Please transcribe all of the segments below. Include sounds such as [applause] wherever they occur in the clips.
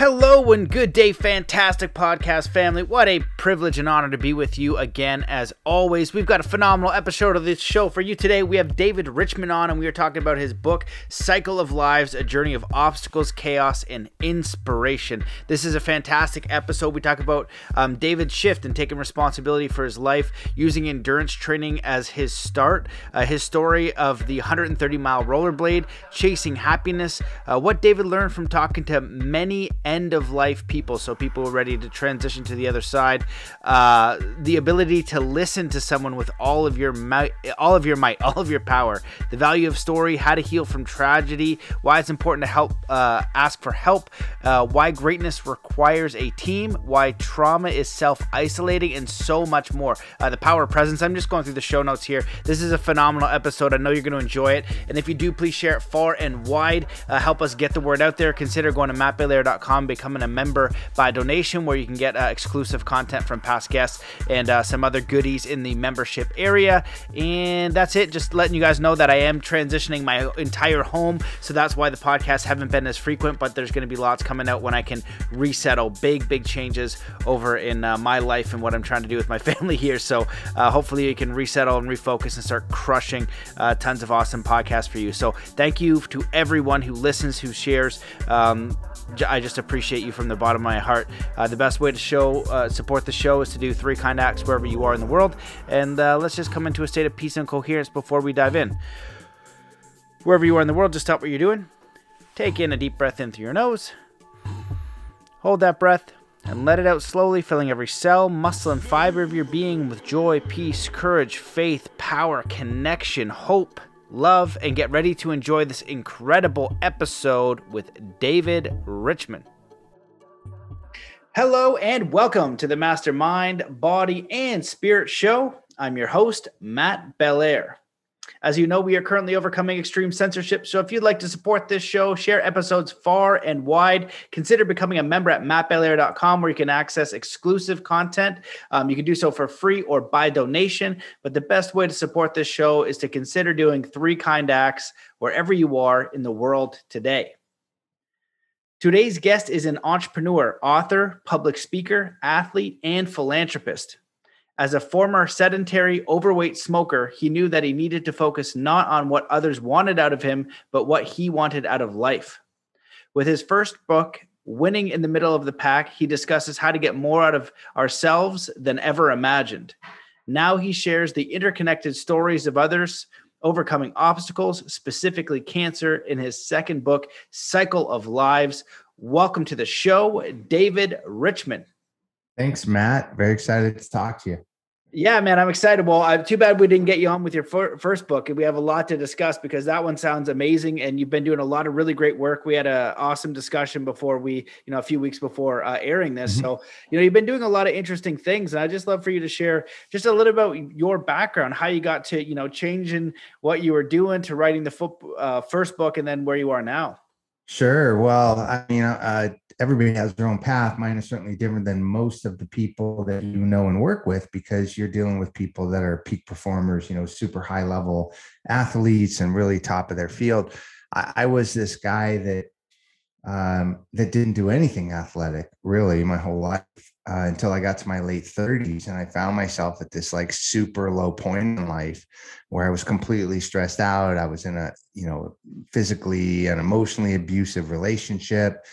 Hello and good day, fantastic podcast family. What a privilege and honor to be with you again, as always. We've got a phenomenal episode of this show for you today. We have David Richman on, and we are talking about his book, Cycle of Lives A Journey of Obstacles, Chaos, and Inspiration. This is a fantastic episode. We talk about um, David's shift and taking responsibility for his life, using endurance training as his start, uh, his story of the 130 mile rollerblade, chasing happiness, uh, what David learned from talking to many end of life people, so people are ready to transition to the other side. Uh, the ability to listen to someone with all of your might, all of your might, [laughs] all of your power. The value of story, how to heal from tragedy, why it's important to help, uh, ask for help, uh, why greatness requires a team, why trauma is self-isolating, and so much more. Uh, the power of presence. I'm just going through the show notes here. This is a phenomenal episode. I know you're going to enjoy it, and if you do, please share it far and wide. Uh, help us get the word out there. Consider going to mattbelair.com becoming a member by donation, where you can get uh, exclusive content from past guests and uh, some other goodies in the membership area. And that's it. Just letting you guys know that I am transitioning my entire home, so that's why the podcasts haven't been as frequent. But there's going to be lots coming out when I can resettle. Big, big changes over in uh, my life and what I'm trying to do with my [laughs] family here. So uh, hopefully you can resettle and refocus and start crushing uh, tons of awesome podcasts for you. So thank you to everyone who listens, who shares. Um, I just appreciate you from the bottom of my heart. Uh, the best way to show uh, support the show is to do three kind acts wherever you are in the world, and uh, let's just come into a state of peace and coherence before we dive in. Wherever you are in the world, just stop what you're doing. Take in a deep breath in through your nose. Hold that breath and let it out slowly, filling every cell, muscle, and fiber of your being with joy, peace, courage, faith, power, connection, hope love, and get ready to enjoy this incredible episode with David Richman. Hello, and welcome to the Mastermind, Body, and Spirit Show. I'm your host, Matt Belair. As you know, we are currently overcoming extreme censorship. So if you'd like to support this show, share episodes far and wide, consider becoming a member at mattbelair.com where you can access exclusive content. Um, you can do so for free or by donation. But the best way to support this show is to consider doing three kind acts wherever you are in the world today. Today's guest is an entrepreneur, author, public speaker, athlete, and philanthropist. As a former sedentary, overweight smoker, he knew that he needed to focus not on what others wanted out of him, but what he wanted out of life. With his first book, Winning in the Middle of the Pack, he discusses how to get more out of ourselves than ever imagined. Now he shares the interconnected stories of others overcoming obstacles, specifically cancer, in his second book, Cycle of Lives. Welcome to the show, David Richman. Thanks, Matt. Very excited to talk to you. Yeah, man, I'm excited. Well, I'm too bad we didn't get you on with your fir- first book, and we have a lot to discuss because that one sounds amazing, and you've been doing a lot of really great work. We had an awesome discussion before we, you know, a few weeks before uh, airing this. Mm-hmm. So, you know, you've been doing a lot of interesting things, and I just love for you to share just a little about your background, how you got to, you know, changing what you were doing to writing the foot, uh, first book, and then where you are now. Sure. Well, I mean, uh, everybody has their own path. Mine is certainly different than most of the people that you know and work with because you're dealing with people that are peak performers, you know, super high level athletes and really top of their field. I, I was this guy that um, that didn't do anything athletic really my whole life uh, until I got to my late 30s. And I found myself at this like super low point in life where I was completely stressed out. I was in a, you know, physically and emotionally abusive relationship.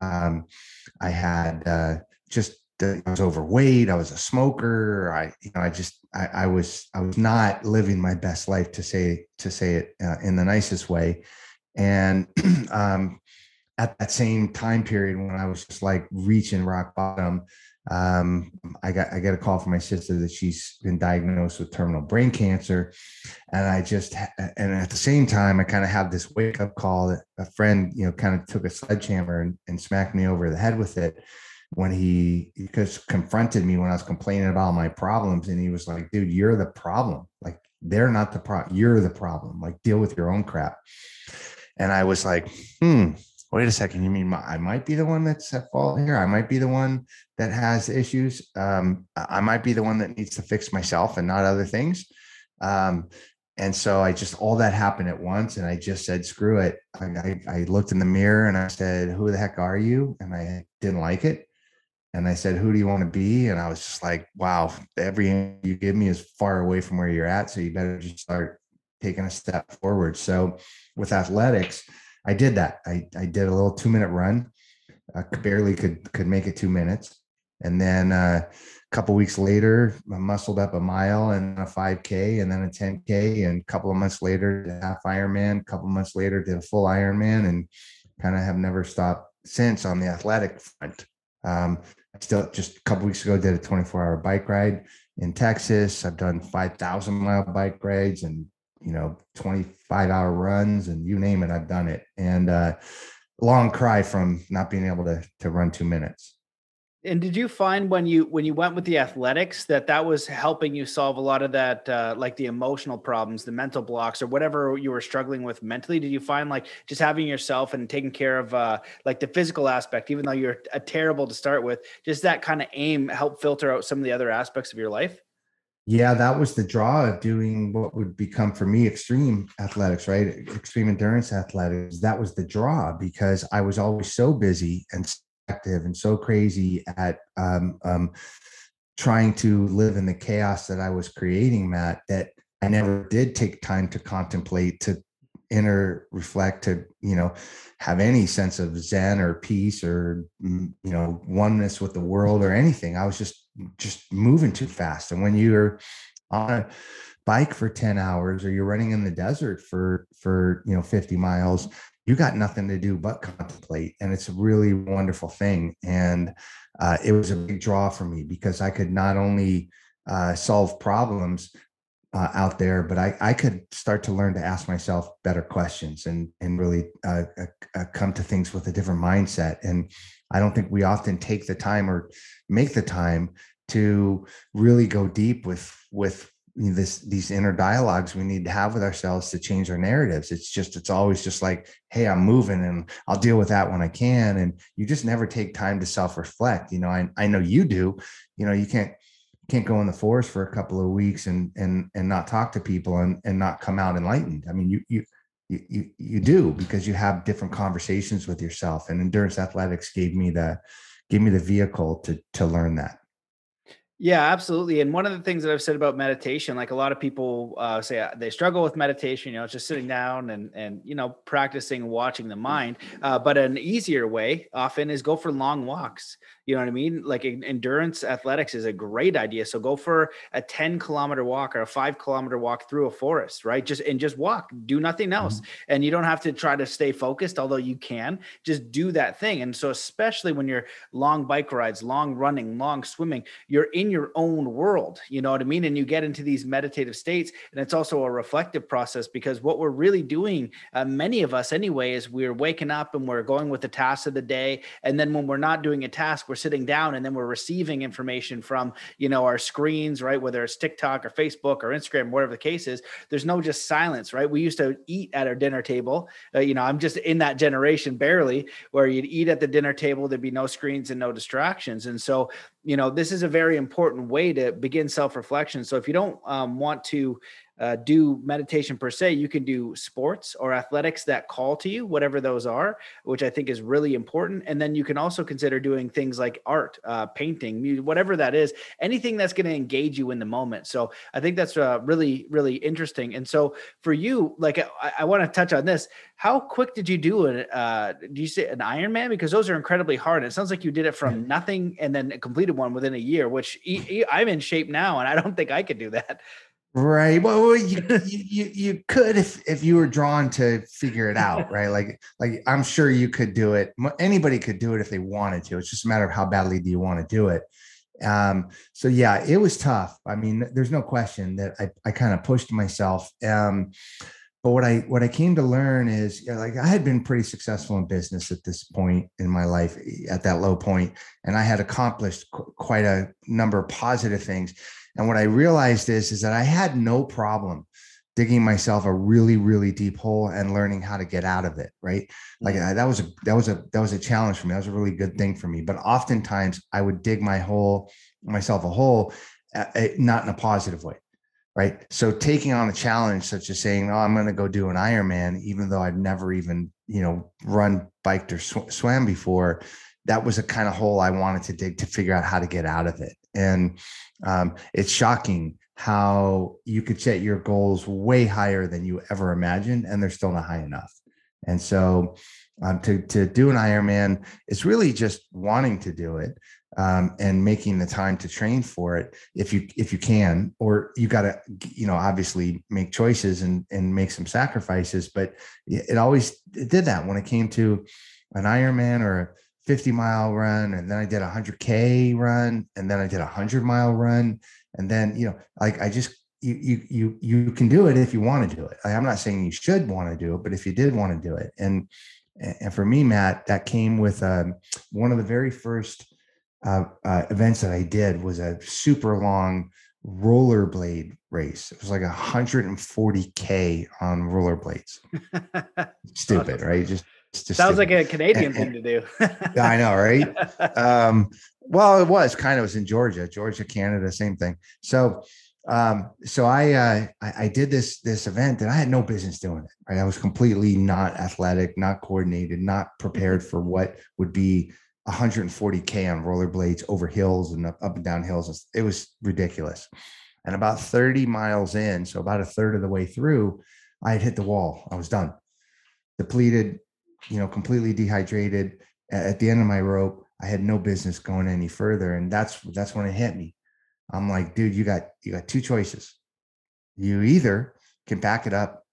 Um, I had uh, just, I was overweight. I was a smoker. I, you know, I just, I, I was, I was not living my best life to say, to say it uh, in the nicest way. And, [clears throat] um, at that same time period when I was just like reaching rock bottom, um, I got I get a call from my sister that she's been diagnosed with terminal brain cancer, and I just and at the same time I kind of have this wake up call that a friend you know kind of took a sledgehammer and, and smacked me over the head with it when he because confronted me when I was complaining about my problems and he was like, dude, you're the problem. Like they're not the problem. You're the problem. Like deal with your own crap. And I was like, hmm, wait a second, you mean I might be the one that's at fault here? I might be the one that has issues. Um, I might be the one that needs to fix myself and not other things. Um, and so I just all that happened at once, and I just said, "Screw it." I, I, I looked in the mirror and I said, "Who the heck are you?" And I didn't like it, and I said, "Who do you want to be?" And I was just like, "Wow, every you give me is far away from where you're at, so you better just start taking a step forward." So with athletics, I did that. I I did a little two minute run. I barely could could make it two minutes, and then. uh a couple weeks later, I muscled up a mile and a 5K and then a 10K. And a couple of months later, did half Ironman. A couple months later, did a full Ironman and kind of have never stopped since on the athletic front. Um, I still just a couple weeks ago did a 24 hour bike ride in Texas. I've done 5,000 mile bike rides and, you know, 25 hour runs and you name it, I've done it. And uh, long cry from not being able to, to run two minutes. And did you find when you when you went with the athletics that that was helping you solve a lot of that, uh, like the emotional problems, the mental blocks, or whatever you were struggling with mentally? Did you find like just having yourself and taking care of uh, like the physical aspect, even though you're a terrible to start with, just that kind of aim help filter out some of the other aspects of your life? Yeah, that was the draw of doing what would become for me extreme athletics, right? Extreme endurance athletics. That was the draw because I was always so busy and active and so crazy at um, um, trying to live in the chaos that I was creating, Matt, that I never did take time to contemplate, to inner reflect, to, you know, have any sense of Zen or peace or, mm, you know, oneness with the world or anything. I was just, just moving too fast. And when you're on a bike for 10 hours or you're running in the desert for, for, you know, 50 miles, you got nothing to do but contemplate. And it's a really wonderful thing. And uh, it was a big draw for me because i could not only uh, solve problems uh, out there but I, I could start to learn to ask myself better questions and and really uh, uh, uh, come to things with a different mindset. And i don't think we often take the time or make the time to really go deep with with this these inner dialogues we need to have with ourselves to change our narratives. It's just it's always just like hey i'm moving and i'll deal with that when i can. And you just never take time to self-reflect. You know i, I know you do. You know you can't can't go in the forest for a couple of weeks and and and not talk to people and and not come out enlightened. I mean you you you you do because you have different conversations with yourself and endurance athletics gave me the gave me the vehicle to to learn that yeah, absolutely. And one of the things that I've said about meditation, like a lot of people uh, say uh, they struggle with meditation, you know, just sitting down and and you know practicing watching the mind. Uh, but an easier way often is go for long walks. You know what I mean? Like endurance athletics is a great idea. So go for a 10 kilometer walk or a five kilometer walk through a forest, right? Just and just walk, do nothing else. Mm-hmm. And you don't have to try to stay focused, although you can just do that thing. And so, especially when you're long bike rides, long running, long swimming, you're in your own world, you know what I mean? And you get into these meditative states. And it's also a reflective process because what we're really doing, uh, many of us anyway, is we're waking up and we're going with the tasks of the day. And then when we're not doing a task, we're sitting down and then we're receiving information from you know our screens right? Whether it's tiktok or facebook or instagram whatever the case is there's no just silence right? We used to eat at our dinner table. Uh, you know i'm just in that generation barely where you'd eat at the dinner table there'd be no screens and no distractions. And so you know this is a very important way to begin self-reflection. So if you don't um, want to uh, do meditation per se. You can do sports or athletics that call to you, whatever those are, which I think is really important. And then you can also consider doing things like art, uh, painting, music, whatever that is, anything that's going to engage you in the moment. So I think that's uh, really, really interesting. And so for you, like I, I want to touch on this. How quick did you do it? Uh, do you say an Ironman? Because those are incredibly hard. It sounds like you did it from [laughs] nothing and then completed one within a year, which I'm in shape now, and I don't think I could do that. Right. Well, [laughs] you, you you could if if you were drawn to figure it out, right? Like like I'm sure you could do it. Anybody could do it if they wanted to. It's just a matter of how badly do you want to do it. Um, so yeah, it was tough. I mean, there's no question that I I kind of pushed myself. Um, but what I what I came to learn is you know, like I had been pretty successful in business at this point in my life at that low point, and I had accomplished qu- quite a number of positive things and what I realized is, is that I had no problem digging myself a really, really deep hole and learning how to get out of it. Right. Like mm-hmm. that was a, that was a, that was a challenge for me. That was a really good thing for me. But oftentimes I would dig my hole, myself a hole, uh, not in a positive way. right? So taking on a challenge such as saying, "Oh, I'm going to go do an Ironman," even though I've never even you know run, biked, or sw- swam before, that was a kind of hole I wanted to dig to figure out how to get out of it. And um, it's shocking how you could set your goals way higher than you ever imagined, and they're still not high enough. And so, um, to to do an Ironman, it's really just wanting to do it um, and making the time to train for it if you if you can or you got to you know obviously make choices and and make some sacrifices but it always it did that when it came to an ironman or a 50 mile run and then i did a 100k run and then i did a 100 mile run and then you know like i just you you you you can do it if you want to do it i'm not saying you should want to do it but if you did want to do it and and for me matt that came with um, one of the very first uh, uh, events that I did was a super long rollerblade race. It was like 140k on rollerblades. [laughs] Stupid, right? Just, just sounds like a Canadian [laughs] thing to do. I know, right? [laughs] Um, well, it was kind of it was in Georgia, Georgia, Canada, same thing. So, um, so I, uh, I, I did this this event and I had no business doing it. Right, I was completely not athletic, not coordinated, not prepared for what would be 140k on rollerblades over hills and up, up and down hills. It was ridiculous. And about 30 miles in, so about a third of the way through, I had hit the wall. I was done, depleted, you know, completely dehydrated. At the end of my rope, I had no business going any further, and that's that's when it hit me. I'm like, dude, you got you got two choices. You either can back it up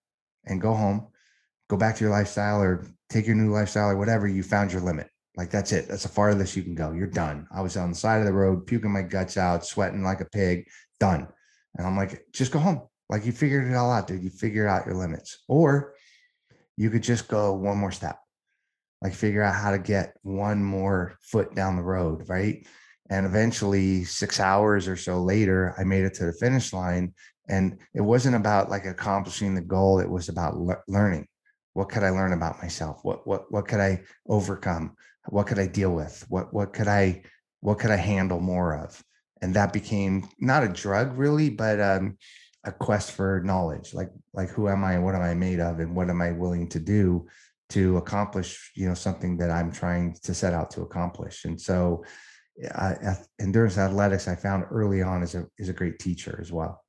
and go home, go back to your lifestyle, or take your new lifestyle or whatever. You found your limit like that's it. That's the farthest you can go. You're done. I was on the side of the road, puking my guts out, sweating like a pig. Done. And I'm like, just go home. Like you figured it all out, dude. You figured out your limits. Or you could just go one more step. Like figure out how to get one more foot down the road, right? And eventually, six hours or so later, I made it to the finish line. And it wasn't about like accomplishing the goal. It was about le- learning. What could I learn about myself? What what what could I overcome? what could I deal with? What what could I what could I handle more of? And that became not a drug really, but um, a quest for knowledge. Like like who am I? What am I made of? And what am I willing to do to accomplish? You know something that I'm trying to set out to accomplish. And so, uh, endurance athletics I found early on is a is a great teacher as well.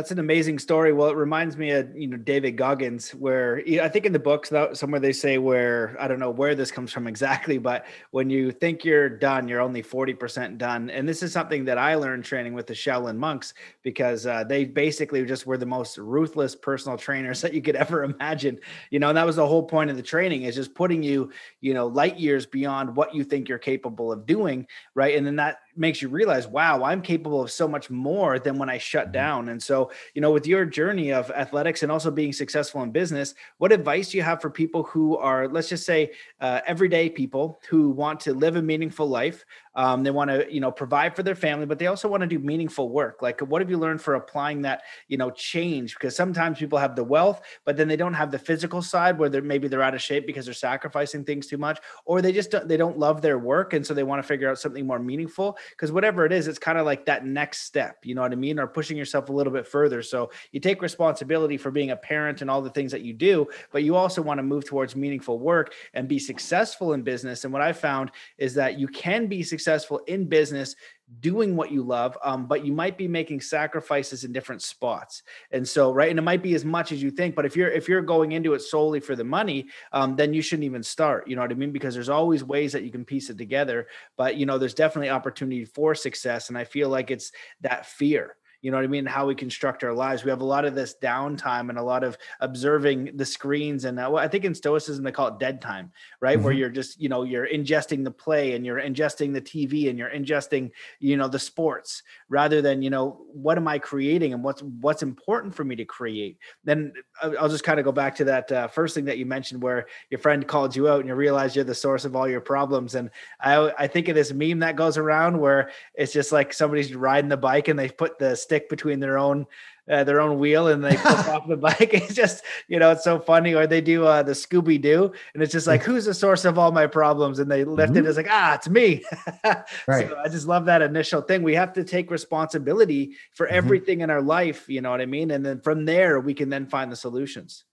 That's an amazing story. Well, it reminds me of you know David Goggins, where I think in the books somewhere they say where I don't know where this comes from exactly, but when you think you're done, you're only forty percent done. And this is something that I learned training with the Shaolin monks because uh, they basically just were the most ruthless personal trainers [laughs] that you could ever imagine. You know, and that was the whole point of the training is just putting you, you know, light years beyond what you think you're capable of doing, right? And then that makes you realize, wow, I'm capable of so much more than when I shut mm-hmm. down. And so, you know, with your journey of athletics and also being successful in business, what advice do you have for people who are, let's just say, uh, everyday people who want to live a meaningful life, um, they want to, you know, provide for their family, but they also want to do meaningful work. Like, what have you learned for applying that, you know, change? Because sometimes people have the wealth, but then they don't have the physical side where they're maybe they're out of shape because they're sacrificing things too much, or they just don't, they don't love their work, and so they want to figure out something more meaningful. Because whatever it is, it's kind of like that next step. You know what I mean? Or pushing yourself a little bit further. So you take responsibility for being a parent and all the things that you do, but you also want to move towards meaningful work and be successful in business. And what I found is that you can be successful successful in business doing what you love um, but you might be making sacrifices in different spots. And so right and it might be as much as you think but if you're if you're going into it solely for the money um, then you shouldn't even start you know what i mean? Because there's always ways that you can piece it together but you know there's definitely opportunity for success and i feel like it's that fear you know what I mean? How we construct our lives. We have a lot of this downtime and a lot of observing the screens. And uh, I think in Stoicism, they call it dead time, right? Mm-hmm. Where you're just, you know, you're ingesting the play and you're ingesting the TV and you're ingesting, you know, the sports rather than, you know, what am I creating and what's, what's important for me to create. Then uh, I'll just kind of go back to that uh, first thing that you mentioned where your friend called you out and you realize you're the source of all your problems. And I, I think of this meme that goes around where it's just like somebody's riding the bike and they put the stick between their own uh, their own wheel and they flip [laughs] off the bike. [laughs] It's just, you know, it's so funny. Or they do uh, the Scooby Doo, and it's just like, who's the source of all my problems? And they lift mm-hmm. it. It's like, ah, it's me. [laughs] right. So I just love that initial thing. We have to take responsibility for mm-hmm. everything in our life. You know what I mean? And then from there, we can then find the solutions.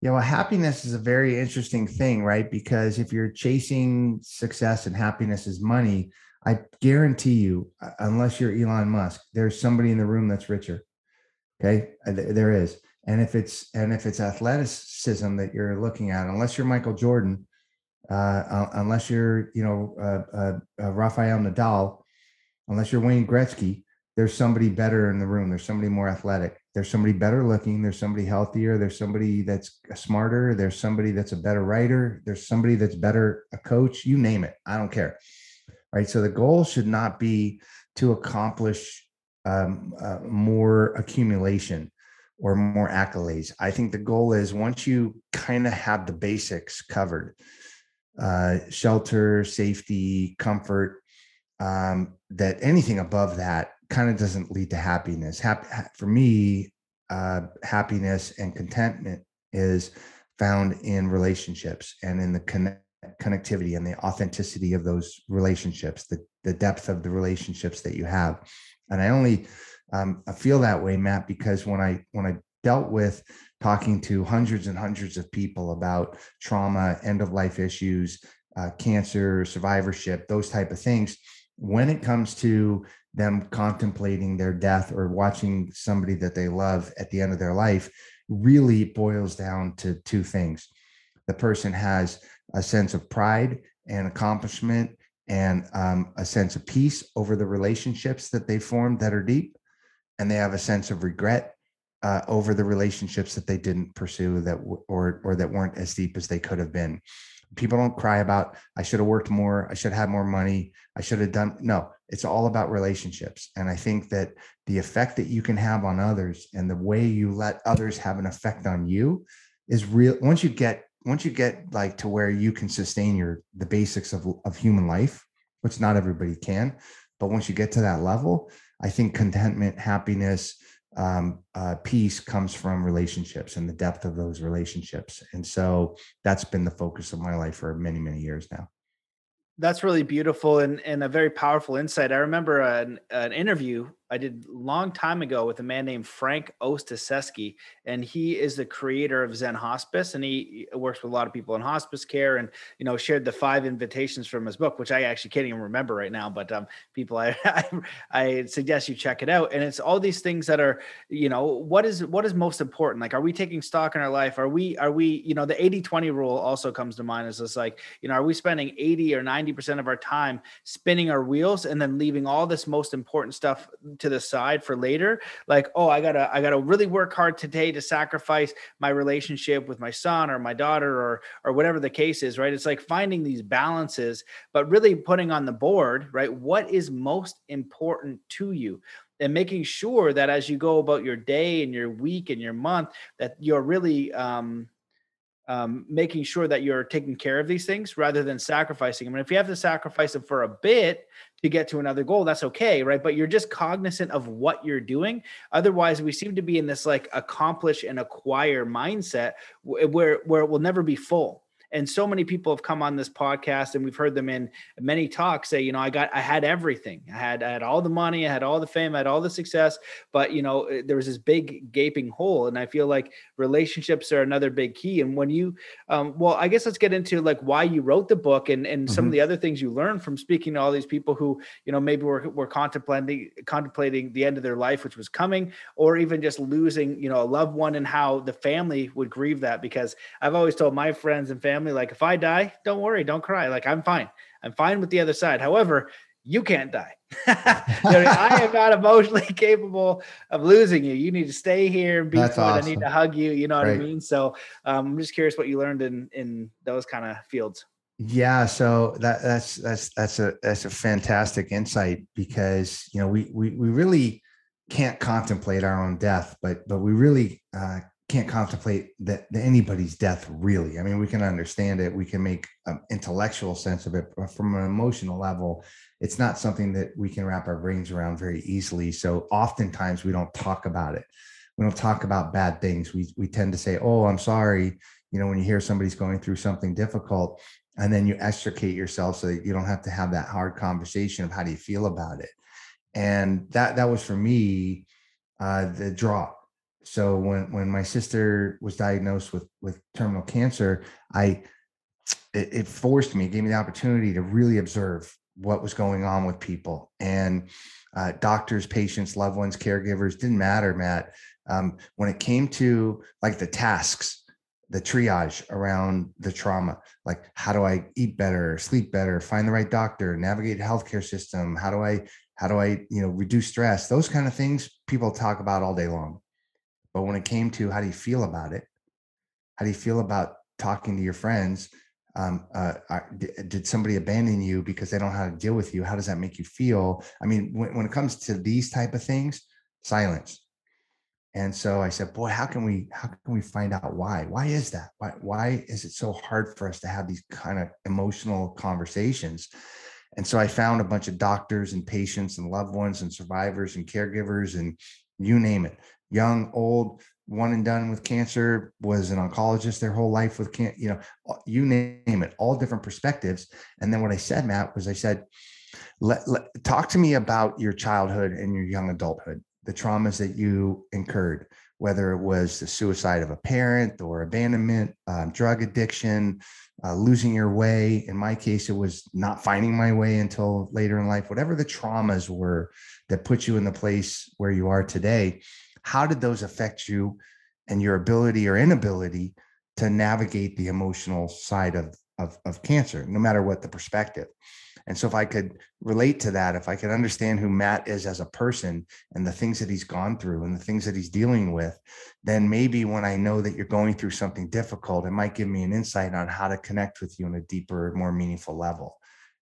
Yeah, well, happiness is a very interesting thing, right? Because if you're chasing success and happiness is money, I guarantee you, unless you're Elon Musk, there's somebody in the room that's richer. Okay, uh, there is, and if it's and if it's athleticism that you're looking at, unless you're Michael Jordan, uh, unless you're you know uh, uh, uh, Rafael Nadal, unless you're Wayne Gretzky, there's somebody better in the room. There's somebody more athletic. There's somebody better looking. There's somebody healthier. There's somebody that's smarter. There's somebody that's a better writer. There's somebody that's better a coach. You name it. I don't care. Right. So the goal should not be to accomplish um, uh, more accumulation or more accolades. I think the goal is once you kind of have the basics covered uh, shelter, safety, comfort, um, that anything above that kind of doesn't lead to happiness. For me, uh, happiness and contentment is found in relationships and in the connectivity and the authenticity of those relationships, the, the depth of the relationships that you have and I only um, I feel that way, Matt, because when I when I dealt with talking to hundreds and hundreds of people about trauma, end of life issues, uh, cancer, survivorship, those type of things, when it comes to them contemplating their death or watching somebody that they love at the end of their life, really boils down to two things. The person has a sense of pride and accomplishment and um, a sense of peace over the relationships that they formed that are deep. And they have a sense of regret uh, over the relationships that they didn't pursue that w- or or that weren't as deep as they could have been. People don't cry about i should have worked more. I should have had more money. I should have done no it's all about relationships. And i think that the effect that you can have on others and the way you let others have an effect on you is real once you get once you get like to where you can sustain your the basics of, of human life which not everybody can but once you get to that level i think contentment happiness um, uh, peace comes from relationships and the depth of those relationships and so that's been the focus of my life for many many years now that's really beautiful and, and a very powerful insight. I remember an, an interview I did long time ago with a man named Frank Ostaseski, and he is the creator of Zen Hospice, and he works with a lot of people in hospice care, and you know shared the five invitations from his book, which I actually can't even remember right now. But um, people, I, [laughs] I, I suggest you check it out, and it's all these things that are, you know, what is what is most important? Like, are we taking stock in our life? Are we are we, you know, the 80-20 rule also comes to mind. Is this like, you know, are we spending 80 or 90 percent of our time spinning our wheels and then leaving all this most important stuff to the side for later like oh i gotta i gotta really work hard today to sacrifice my relationship with my son or my daughter or or whatever the case is right? It's like finding these balances but really putting on the board right what is most important to you and making sure that as you go about your day and your week and your month that you're really um um, making sure that you're taking care of these things rather than sacrificing them. And if you have to sacrifice them for a bit to get to another goal, that's okay, right? But you're just cognizant of what you're doing. Otherwise, we seem to be in this like accomplish and acquire mindset where where it will never be full and so many people have come on this podcast and we've heard them in many talks say you know i got i had everything i had i had all the money i had all the fame i had all the success but you know eh, there was this big gaping hole and i feel like relationships are another big key and when you um, well i guess let's get into like why you wrote the book and and mm-hmm. some of mm-hmm. the other things you learned from speaking to all these people who you know maybe were, were contemplating contemplating the end of their life which was coming or even just losing you know a loved one and how the family would grieve that because i've always told my friends and family family, like, if I die, don't worry, don't cry. Like, I'm fine. I'm fine with the other side. However, you can't die. [laughs] I am not emotionally [laughs] capable of losing you. You need to stay here and be That's awesome. I need to hug you. You know what right. I mean? So um, I'm just curious what you learned in in those kind of fields. Yeah, so that that's that's that's a that's a fantastic insight because you know we we we really can't contemplate our own death, but but we really uh, can't contemplate that, that anybody's death really. I mean, we can understand it, we can make an intellectual sense of it, but from an emotional level, it's not something that we can wrap our brains around very easily. So oftentimes we don't talk about it. We don't talk about bad things. We we tend to say, "Oh, I'm sorry." You know, when you hear somebody's going through something difficult, and then you extricate yourself so that you don't have to have that hard conversation of how do you feel about it. And that that was for me uh, the draw so when when my sister was diagnosed with with terminal cancer i it, it, forced me gave me the opportunity to really observe what was going on with people. And uh, doctors patients loved ones caregivers didn't matter matt. Um, when it came to like the tasks the triage around the trauma like how do i eat better sleep better find the right doctor navigate healthcare system how do i how do i you know reduce stress? Those kind of things people talk about all day long but when it came to how do you feel about it, how do you feel about talking to your friends? Um, uh, did somebody abandon you because they don't know how to deal with you? How does that make you feel? I mean, when, when it comes to these type of things, silence. And so I said, boy, how can we how can we find out why? Why is that? Why why is it so hard for us to have these kind of emotional conversations? And so I found a bunch of doctors and patients and loved ones and survivors and caregivers and you name it young, old, one and done with cancer, was an oncologist their whole life with cancer, you know, you name it, all different perspectives. And then what I said, Matt, was I said, let, let talk to me about your childhood and your young adulthood, the traumas that you incurred, whether it was the suicide of a parent or abandonment, um, drug addiction, uh, losing your way. In my case, it was not finding my way until later in life, whatever the traumas were that put you in the place where you are today how did those affect you and your ability or inability to navigate the emotional side of, of, of cancer, no matter what the perspective? And so, if I could relate to that, if I could understand who Matt is as a person and the things that he's gone through and the things that he's dealing with, then maybe when I know that you're going through something difficult, it might give me an insight on how to connect with you on a deeper, more meaningful level.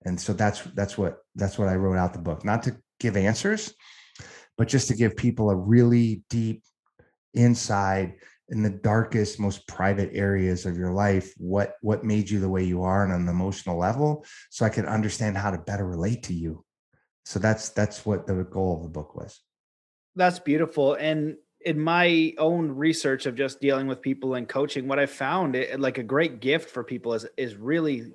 And so that's that's what that's what I wrote out the book, not to give answers, but just to give people a really deep inside in the darkest most private areas of your life what what made you the way you are on an emotional level so i could understand how to better relate to you. So that's that's what the goal of the book was. That's beautiful and in my own research of just dealing with people and coaching what i found it, like a great gift for people is is really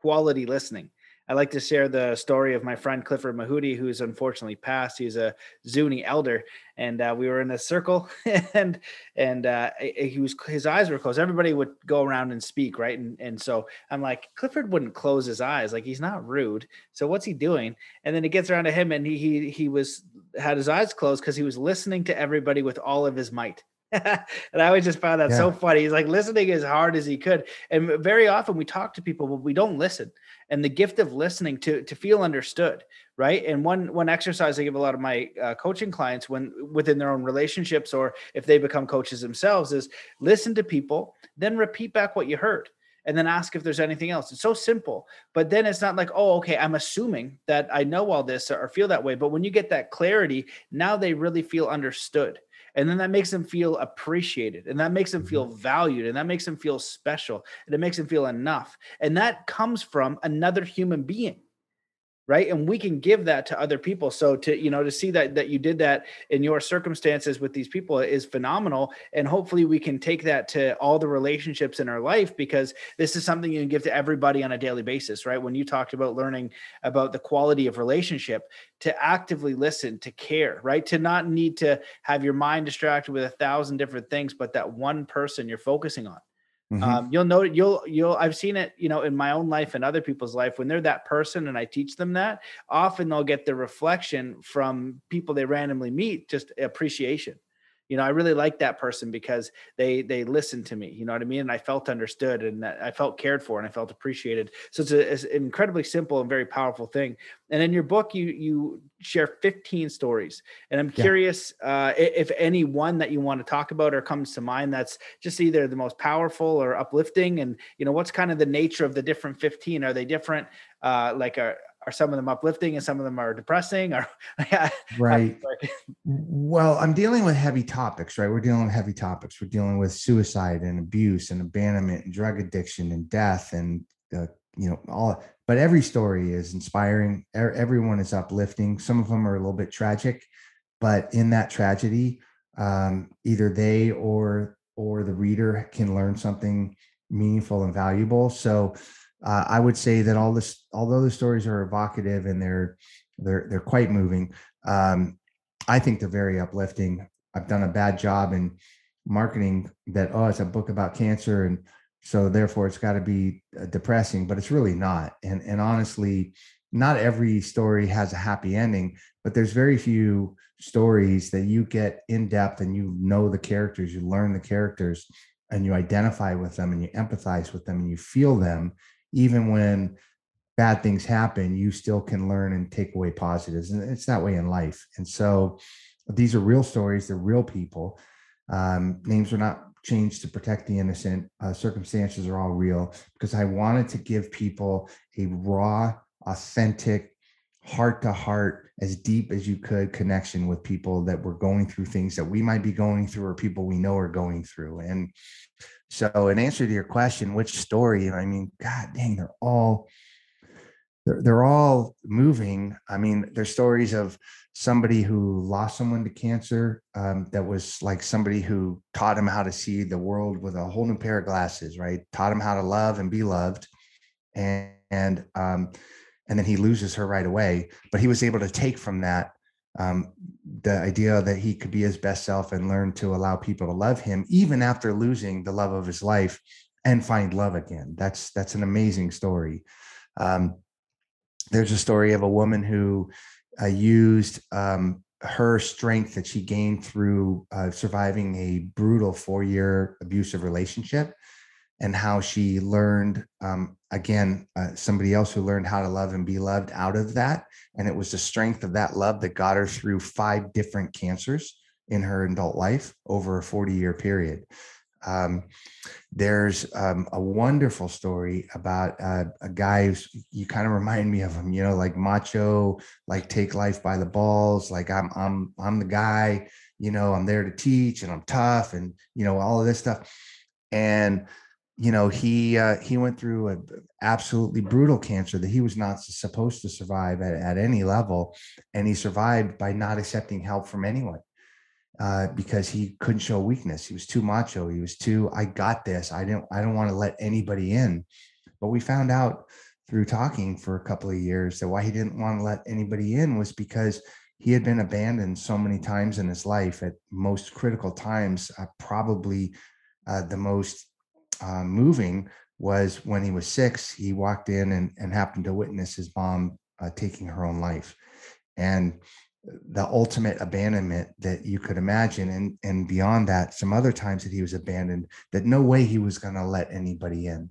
quality listening I like to share the story of my friend Clifford Mahooty, who's unfortunately passed. He's a Zuni elder, and uh, we were in a circle, [laughs] and and uh, he was his eyes were closed. Everybody would go around and speak, right? And and so I'm like, Clifford wouldn't close his eyes, like he's not rude. So what's he doing? And then it gets around to him, and he he he was had his eyes closed because he was listening to everybody with all of his might. And I always just found that yeah. so funny. He's like listening as hard as he could. And very often we talk to people, but we don't listen. And the gift of listening to to feel understood, right? And one one exercise I give a lot of my uh, coaching clients when within their own relationships or if they become coaches themselves is listen to people, then repeat back what you heard and then ask if there's anything else. It's so simple, but then it's not like, oh, okay, I'm assuming that I know all this or feel that way. But when you get that clarity, now they really feel understood and then that makes them feel appreciated and that makes them feel mm-hmm. valued and that makes them feel special and it makes them feel enough and that comes from another human being right? And we can give that to other people. So to you know to see that that you did that in your circumstances with these people is phenomenal. And hopefully we can take that to all the relationships in our life because this is something you can give to everybody on a daily basis right? When you talked about learning about the quality of relationship to actively listen to care right? To not need to have your mind distracted with a thousand different things but that one person you're focusing on Mm-hmm. Um, you'll know you'll you'll I've seen it, you know, in my own life and other people's life when they're that person and I teach them that, often they'll get the reflection from people they randomly meet, just appreciation you know, I really like that person because they they listened to me. You know what I mean? And I felt understood and I felt cared for and I felt appreciated. So it's, a, it's, an incredibly simple and very powerful thing. And in your book, you you share 15 stories, and I'm yeah. curious uh, if any one that you want to talk about or comes to mind that's just either the most powerful or uplifting. And you know, what's kind of the nature of the different 15? Are they different? Uh, like a are some of them uplifting and some of them are depressing or [laughs] right. [laughs] well i'm dealing with heavy topics right? We're dealing with heavy topics. We're dealing with suicide and abuse and abandonment and drug addiction and death and uh, you know all but every story is inspiring. Everyone is uplifting. Some of them are a little bit tragic but in that tragedy um, either they or or the reader can learn something meaningful and valuable. So uh, I would say that all this, although the stories are evocative and they're they're they're quite moving, um, I think they're very uplifting. I've done a bad job in marketing that oh, it's a book about cancer, and so therefore it's got to be uh, depressing, but it's really not. And and honestly, not every story has a happy ending, but there's very few stories that you get in depth and you know the characters, you learn the characters, and you identify with them and you empathize with them and you feel them even when bad things happen, you still can learn and take away positives. And it's that way in life. And so these are real stories, they're real people. Um, names are not changed to protect the innocent. Uh, circumstances are all real because I wanted to give people a raw, authentic, heart to heart, as deep as you could connection with people that were going through things that we might be going through or people we know are going through. And so, in answer to your question, which story? I mean, God dang, they're all they're, they're all moving. I mean, there's stories of somebody who lost someone to cancer um, that was like somebody who taught him how to see the world with a whole new pair of glasses, right? Taught him how to love and be loved, and and um, and then he loses her right away. But he was able to take from that um, the idea that he could be his best self and learn to allow people to love him even after losing the love of his life and find love again. That's that's an amazing story. Um, there's a story of a woman who uh, used um, her strength that she gained through uh, surviving a brutal four year abusive relationship and how she learned um, again uh, somebody else who learned how to love and be loved out of that. And it was the strength of that love that got her through five different cancers in her adult life over a 40 year period. Um, there's um, a wonderful story about uh, a guy who's you kind of remind me of him you know like macho like take life by the balls like i'm i'm i'm the guy you know i'm there to teach and i'm tough and you know all of this stuff. And you know he uh, he went through an absolutely brutal cancer that he was not supposed to survive at, at any level and he survived by not accepting help from anyone uh, because he couldn't show weakness. He was too macho. He was too i got this. I don't i don't want to let anybody in. But we found out through talking for a couple of years that why he didn't want to let anybody in was because he had been abandoned so many times in his life at most critical times uh, probably uh, the most uh, moving was when he was six, he walked in and, and happened to witness his mom uh, taking her own life. And the ultimate abandonment that you could imagine. And, and beyond that, some other times that he was abandoned, that no way he was going to let anybody in.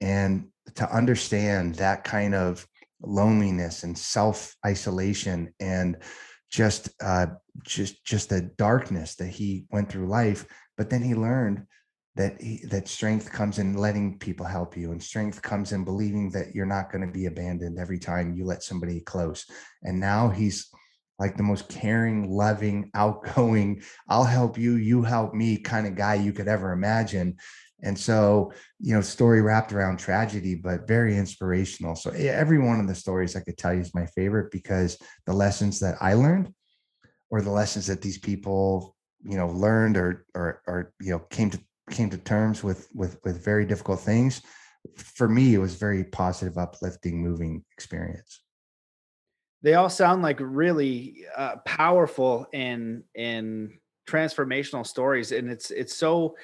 And to understand that kind of loneliness and self isolation and just uh, just just the darkness that he went through life, but then he learned that that strength comes in letting people help you and strength comes in believing that you're not going to be abandoned every time you let somebody close. And now he's like the most caring loving [laughs] outgoing i'll help you you help me kind of guy you could ever imagine. And so you know story wrapped around tragedy but very inspirational. So every one of the stories i could tell you is my favorite because the lessons that i learned or the lessons that these people you know learned or or or you know came to came to terms with with with very difficult things for me it was very positive uplifting moving experience. They all sound like really uh, powerful and and transformational stories and it's it's so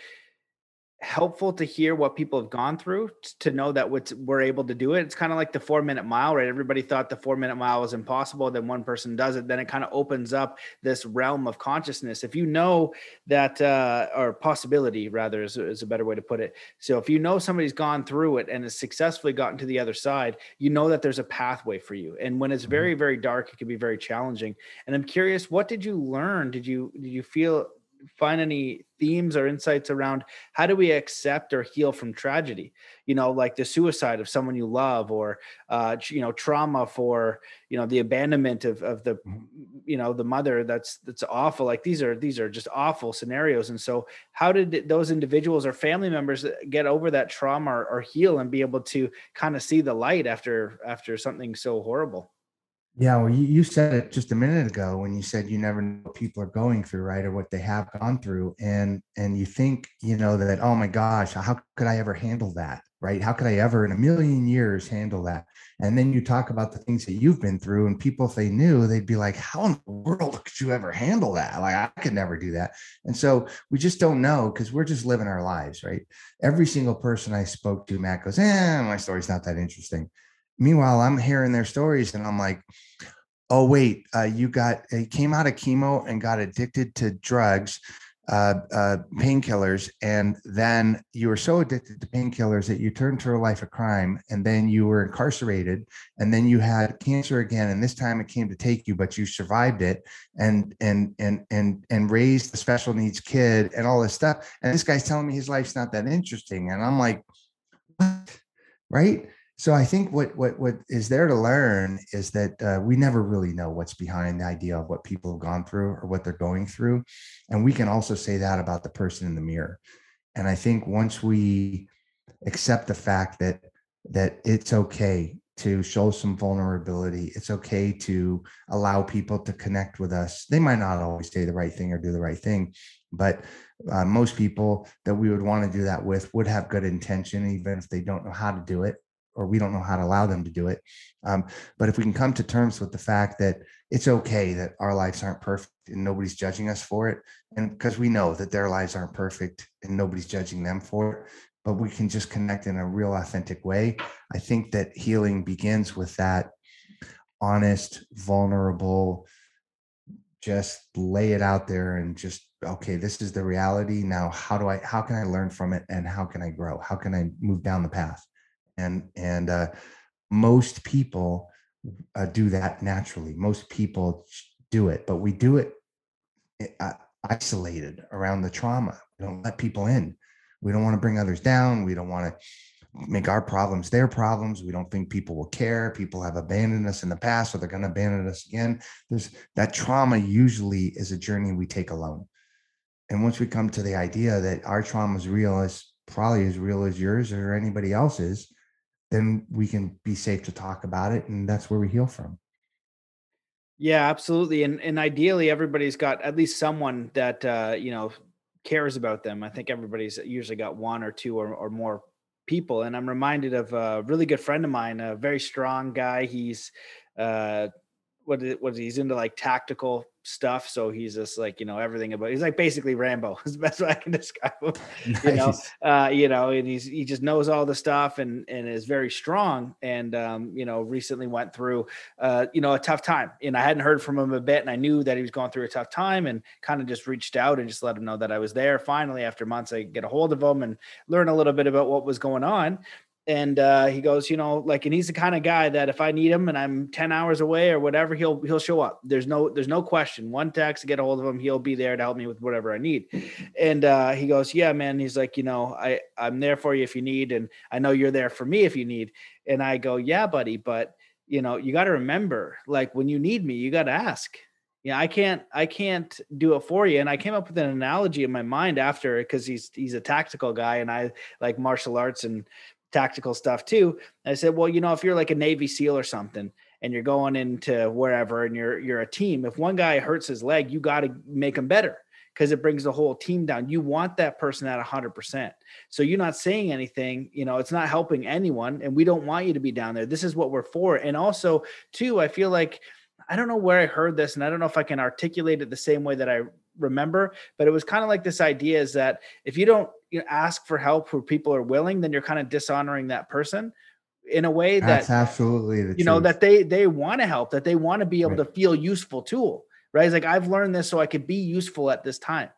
helpful to hear what people have gone through to know that we're able to do it. It's kind of like the four minute mile, right? Everybody thought the four minute mile was impossible. Then one person does it. Then it kind of opens up this realm of consciousness. If you know that, uh, or possibility rather is, is a better way to put it. So if you know somebody's gone through it and has successfully gotten to the other side, you know that there's a pathway for you. And when it's mm-hmm. very, very dark, it can be very challenging. And I'm curious, what did you learn? Did you, did you feel find any themes or insights around how do we accept or heal from tragedy? You know like the suicide of someone you love or uh you know trauma for you know the abandonment of of the mm-hmm. you know the mother that's that's awful. Like these are these are just awful scenarios. And so how did those individuals or family members get over that trauma or, or heal and be able to kind of see the light after after something so horrible yeah, well, you, you said it just a minute ago when you said you never know what people are going through, right, or what they have gone through, and and you think, you know, that oh my gosh, how could I ever handle that, right? How could I ever in a million years handle that? And then you talk about the things that you've been through, and people, if they knew, they'd be like, how in the world could you ever handle that? Like I could never do that. And so we just don't know because we're just living our lives, right? Every single person I spoke to, Matt goes, eh, my story's not that interesting Meanwhile, I'm hearing their stories and I'm like, oh, wait, uh, you got, you came out of chemo and got addicted to drugs, uh, uh, painkillers. And then you were so addicted to painkillers that you turned to a life of crime. And then you were incarcerated. And then you had cancer again. And this time it came to take you, but you survived it and, and, and, and, and raised a special needs kid and all this stuff. And this guy's telling me his life's not that interesting. And I'm like, what? Right so I think what what what is there to learn is that uh, we never really know what's behind the idea of what people have gone through or what they're going through, and we can also say that about the person in the mirror. And I think once we accept the fact that that it's okay to show some vulnerability, it's okay to allow people to connect with us. They might not always say the right thing or do the right thing, but uh, most people that we would want to do that with would have good intention, even if they don't know how to do it or we don't know how to allow them to do it. Um, but if we can come to terms with the fact that it's okay that our lives aren't perfect and nobody's judging us for it, and because we know that their lives aren't perfect and nobody's judging them for it, but we can just connect in a real authentic way. I think that healing begins with that honest, vulnerable, just lay it out there and just okay this is the reality now how do i how can i learn from it and how can i grow how can i move down the path and and uh, most people uh, do that naturally. Most people do it, but we do it eh, uh, isolated around the trauma. We don't let people in. We don't want to bring others down. We don't want to make our problems their problems. We don't think people will care. People have abandoned us in the past, so they're going to abandon us again. There's that trauma usually is a journey we take alone. And once we come to the idea that our trauma is real, as probably as real as yours or anybody else's, then we can be safe to talk about it and that's where we heal from. Yeah absolutely and and ideally everybody's got at least someone that uh you know cares about them. I think everybody's usually got one or two or, or more people and i'm reminded of a really good friend of mine a very strong guy. He's uh what is, what is he's into like tactical stuff. So he's just like, you know, everything about, he's like basically Rambo [laughs] is the best way I can [laughs] describe him, nice. [laughs] you know, uh, you know, and he's, he just knows all the stuff and, and is very strong. And, um, you know, recently went through, uh, you know, a tough time and I hadn't heard from him a bit and I knew that he was going through a tough time and kind of just reached out and just let him know that I was there. Finally, after months, I get a hold of him and learn a little bit about what was going on and uh, he goes, you know, like, and he's the kind of guy that if I need him and I'm 10 hours away or whatever, he'll, he'll show up. There's no, there's no question. One text to get a hold of him. He'll be there to help me with whatever I need. And uh, he goes, yeah, man. He's like, you know, I, I'm there for you if you need. And I know you're there for me if you need. And I go, yeah, buddy. But you know, you got to remember, like when you need me, you got to ask. Yeah, I can't I can't do it for you. And I came up with an analogy in my mind after because he's he's a tactical guy and I like martial arts and tactical stuff too. I said, well, you know, if you're like a Navy SEAL or something and you're going into wherever and you're you're a team, if one guy hurts his leg, you got to make him better because it brings the whole team down. You want that person at 100%. So you're not saying anything, you know, it's not helping anyone and we don't want you to be down there. This is what we're for. And also, too, I feel like I don't know where I heard this and I don't know if I can articulate it the same way that I remember, but it was kind of like this idea is that if you don't you know, ask for help where people are willing, then you're kind of dishonoring that person in a way That's that absolutely you truth. know that they they want to help, that they want to be able right. to feel useful tool, right? It's like I've learned this so I could be useful at this time.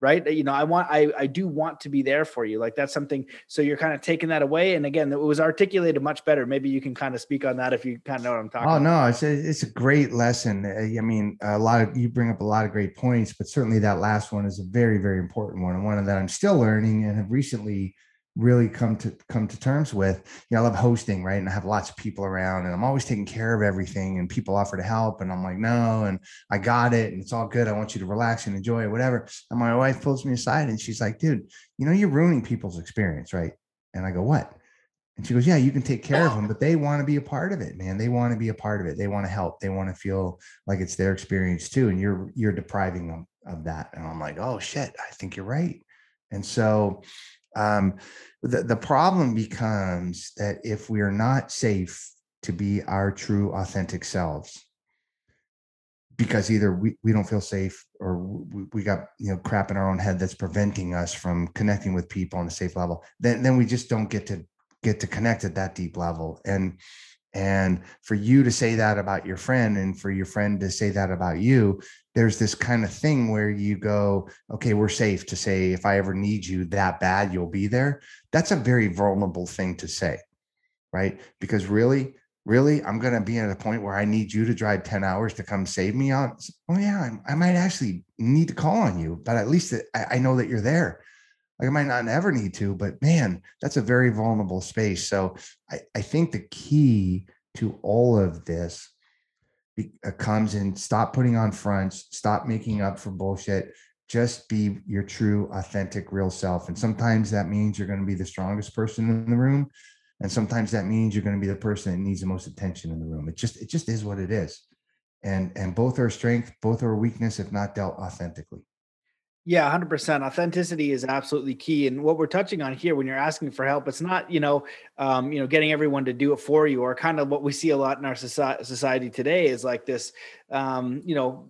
Right? You know i want i i do want to be there for you. Like that's something so you're kind of taking that away. And again it was articulated much better. Maybe you can kind of speak on that if you kind of know what i'm talking oh about. no it's a, it's a great lesson. Uh, i mean a lot of you bring up a lot of great points but certainly that last one is a very very important one and one that i'm still learning and have recently really come to come to terms with. You know i love hosting right? And i have lots of people around and i'm always taking care of everything and people offer to help and i'm like no and i got it and it's all good. I want you to relax and enjoy it whatever. And my wife pulls me aside and she's like dude you know you're ruining people's experience right? And i go what? And she goes yeah you can take care of them but they want to be a part of it man. They want to be a part of it. They want to help. They want to feel like it's their experience too and you're you're depriving them of that. And i'm like oh shit. I think you're right. And so um, the, the problem becomes that if we are not safe to be our true authentic selves because either we, we don't feel safe or we, we got you know crap in our own head that's preventing us from connecting with people on a safe level then then we just don't get to get to connect at that deep level. And and for you to say that about your friend and for your friend to say that about you, there's this kind of thing where you go, okay, we're safe to say, if I ever need you that bad, you'll be there. That's a very vulnerable thing to say, right? Because really, really, I'm going to be at a point where I need you to drive 10 hours to come save me On, Oh, yeah, I, might actually need to call on you, but at least uh, I, I know that you're there. Like I might not ever need to, but man, that's a very vulnerable space. So I, I think the key to all of this uh, comes in stop putting on fronts, stop making up for bullshit. Just be your true, authentic, real self. And sometimes that means you're going to be the strongest person in the room. And sometimes that means you're going to be the person that needs the most attention in the room. It just, it just is what it is. And and both are strength, both are weakness if not dealt authentically. Yeah, 100%. Authenticity is absolutely key. And what we're touching on here when you're asking for help, it's not, you know, um, you know, getting everyone to do it for you or kind of what we see a lot in our society, today is like this, um, you know,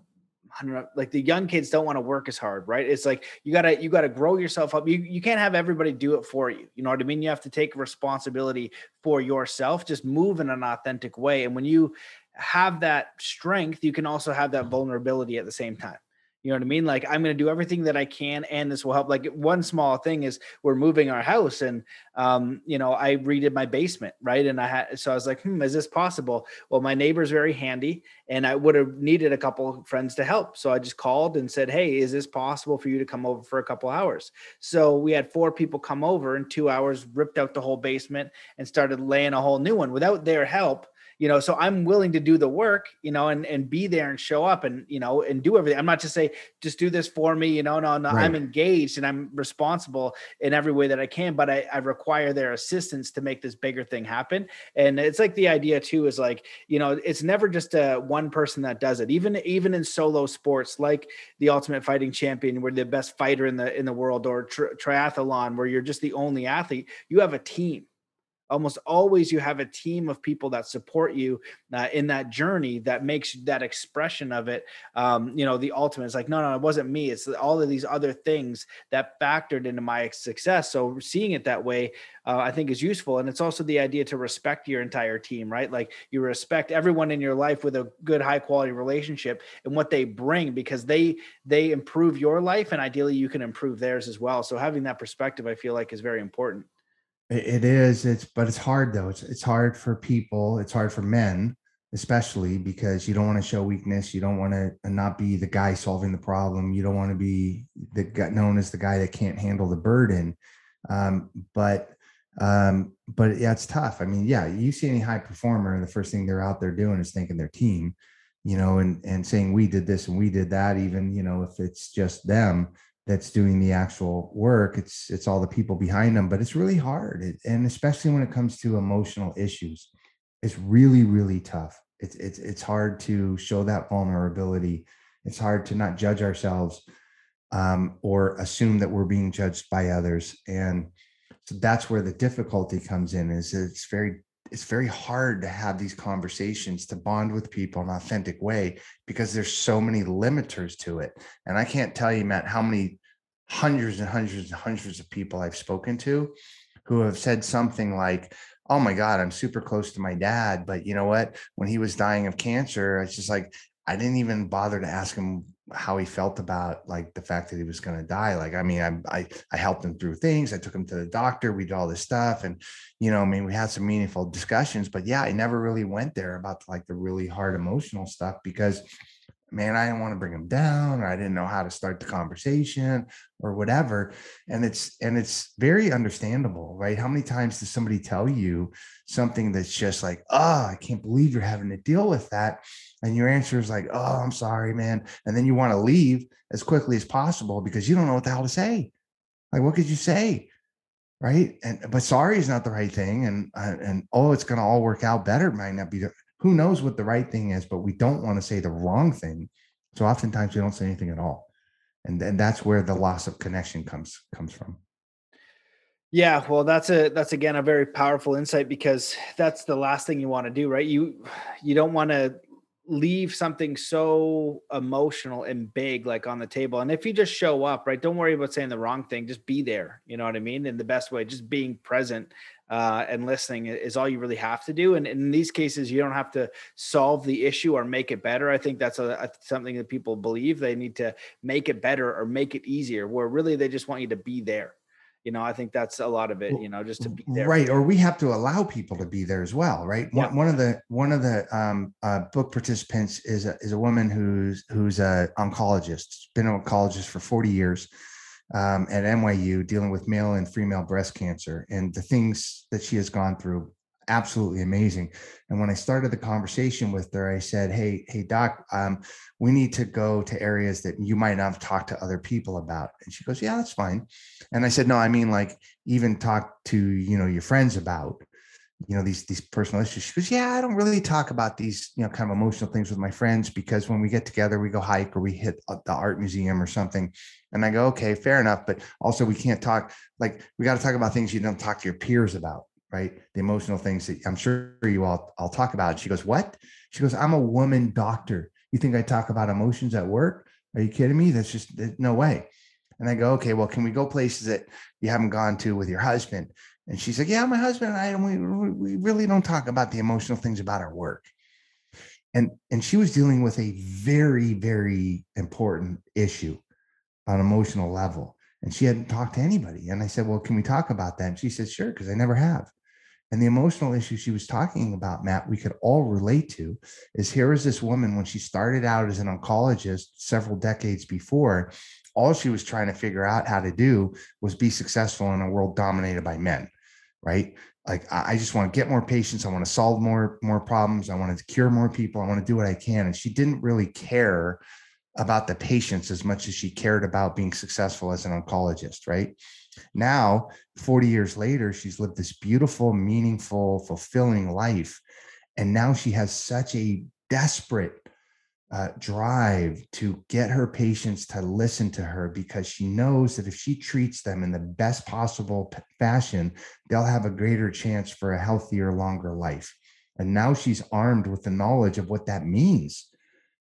I don't know, like the young kids don't want to work as hard, right? It's like you gotta you gotta grow yourself up. You you can't have everybody do it for you. You know what I mean? You have to take responsibility for yourself. Just move in an authentic way. And when you have that strength, you can also have that vulnerability at the same time. You know what I mean? Like I'm going to do everything that I can, and this will help. Like one small thing is we're moving our house, and um, you know I redid my basement, right? And I had so I was like, hmm, is this possible? Well, my neighbor's very handy, and I would have needed a couple friends to help, so I just called and said, hey, is this possible for you to come over for a couple hours? So we had four people come over in two hours, ripped out the whole basement, and started laying a whole new one without their help you know so i'm willing to do the work you know and and be there and show up and you know and do everything. I'm not just say just do this for me you know no no right. i'm engaged and i'm responsible in every way that i can but I, I require their assistance to make this bigger thing happen. And it's like the idea too is like you know it's never just a uh, one person that does it. Even even in solo sports like the ultimate fighting champion where the best fighter in the in the world or tri- triathlon where you're just the only athlete you have a team almost always you have a team of people that support you uh, in that journey that makes that expression of it um, you know the ultimate. Is like no no it wasn't me. It's all of these other things that factored into my success. So seeing it that way uh, i think is useful. And it's also the idea to respect your entire team right? Like you respect everyone in your life with a good high quality relationship and what they bring because they they improve your life and ideally you can improve theirs as well. So having that perspective i feel like is very important it is. It's but it's hard though. It's it's hard for people. It's hard for men, especially because you don't want to show weakness. You don't want to not be the guy solving the problem. You don't want to be the guy known as the guy that can't handle the burden. Um, but um, but yeah, it's tough. I mean, yeah, you see any high performer, and the first thing they're out there doing is thanking their team, you know, and and saying we did this and we did that. Even you know if it's just them that's doing the actual work it's it's all the people behind them but it's really hard it, and especially when it comes to emotional issues it's really really tough. It's it's it's hard to show that vulnerability. It's hard to not judge ourselves um, or assume that we're being judged by others and so that's where the difficulty comes in is it's very it's very hard to have these conversations to bond with people in an authentic way because there's so many limiters to it and i can't tell you matt how many hundreds and hundreds and hundreds of people I've spoken to who have said something like, Oh my God, I'm super close to my dad. But you know what? When he was dying of cancer, it's just like, I didn't even bother to ask him how he felt about like the fact that he was going to die. Like, I mean, I, I, I helped him through things. I took him to the doctor. We did all this stuff. And, you know, I mean, we had some meaningful discussions, but yeah, I never really went there about like the really hard emotional stuff because man, I didn't want to bring him down, or I didn't know how to start the conversation or whatever. And it's and it's very understandable, right? How many times does somebody tell you something that's just like, oh, I can't believe you're having to deal with that? And your answer is like, oh, I'm sorry, man. And then you want to leave as quickly as possible because you don't know what the hell to say. Like, what could you say? Right. And but sorry is not the right thing. And uh, and oh, it's gonna all work out better might not be who knows what the right thing is, but we don't want to say the wrong thing. So oftentimes we don't say anything at all. And then that's where the loss of connection comes comes from. Yeah, well, that's a that's again a very powerful insight because that's the last thing you want to do, right? You you don't want to leave something so emotional and big like on the table. And if you just show up, right, don't worry about saying the wrong thing. Just be there. You know what I mean? In the best way, just being present uh, and listening is all you really have to do. And in these cases, you don't have to solve the issue or make it better. I think that's a, a, something that people believe they need to make it better or make it easier. Where really they just want you to be there you know i think that's a lot of it you know just to be there right or we have to allow people to be there as well right yeah. one, one of the one of the um, uh, book participants is a, is a woman who's who's a oncologist been an oncologist for 40 years um, at nyu dealing with male and female breast cancer and the things that she has gone through absolutely amazing. And when I started the conversation with her, I said, "Hey, hey, doc, um, we need to go to areas that you might not have talked to other people about." And she goes, "Yeah, that's fine." And I said, "No, I mean like even talk to you know your friends about." You know these these personal issues she goes yeah i don't really talk about these you know kind of emotional things with my friends because when we get together we go hike or we hit the art museum or something and i go okay fair enough but also we can't talk like we got to talk about things you don't talk to your peers about right? The emotional things that I'm sure you all I'll talk about. She goes, What? She goes, I'm a woman doctor. You think I talk about emotions at work? Are you kidding me? That's just no way. And I go, okay, well, can we go places that you haven't gone to with your husband? And she's like, yeah, my husband and I, we, we really don't talk about the emotional things about our work. And, and she was dealing with a very, very important issue on emotional level. And she hadn't talked to anybody. And I said, well, can we talk about that? And she said, sure, because I never have. And the emotional issue she was talking about, Matt, we could all relate to is here is this woman when she started out as an oncologist several decades before, all she was trying to figure out how to do was be successful in a world dominated by men, right? Like I just want to get more patients, I want to solve more more problems, I want to cure more people, I want to do what I can. And she didn't really care about the patients as much as she cared about being successful as an oncologist, right? Now, 40 years later, she's lived this beautiful, meaningful, fulfilling life. And now she has such a desperate uh, drive to get her patients to listen to her because she knows that if she treats them in the best possible fashion, they'll have a greater chance for a healthier, longer life. And now she's armed with the knowledge of what that means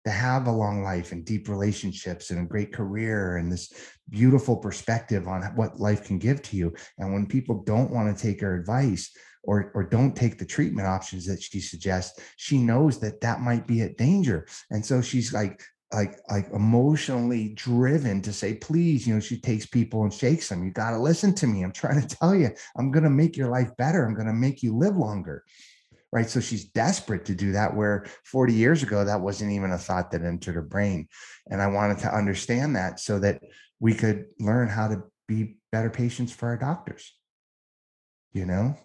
to have a long life and deep relationships and a great career and this beautiful perspective on what life can give to you. And when people don't want to take her advice or, or don't take the treatment options that she suggests, she knows that that might be a danger. And so she's like, like like emotionally driven to say please you know she takes people and shakes them you got to listen to me i'm trying to [laughs] tell you i'm going to make your life better i'm going to make you live longer right? So she's desperate to do that, where 40 years ago, that wasn't even a thought that entered her brain. And I wanted to understand that so that we could learn how to be better patients for our doctors, you know?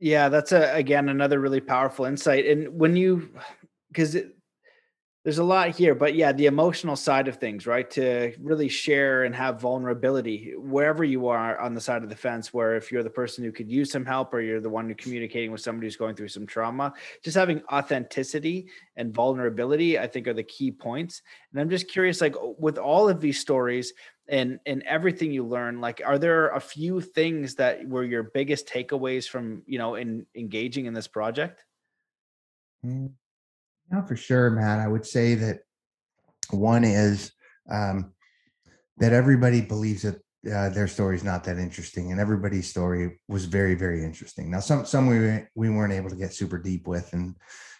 Yeah, that's a, again, another really powerful insight. And when you, because there's a lot here, but yeah, the emotional side of things, right? To really share and have vulnerability wherever you are on the side of the fence, where if you're the person who could use some help or you're the one who communicating with somebody who's going through some trauma, just having authenticity and vulnerability, I think are the key points. And I'm just curious, like with all of these stories and and everything you learn, like are there a few things that were your biggest takeaways from, you know, in engaging in this project? Mm. Yeah, for sure, Matt. I would say that one is um, that everybody believes that uh, their story is not that interesting, and everybody's story was very, very interesting. Now, some some we we weren't able to get super deep with, and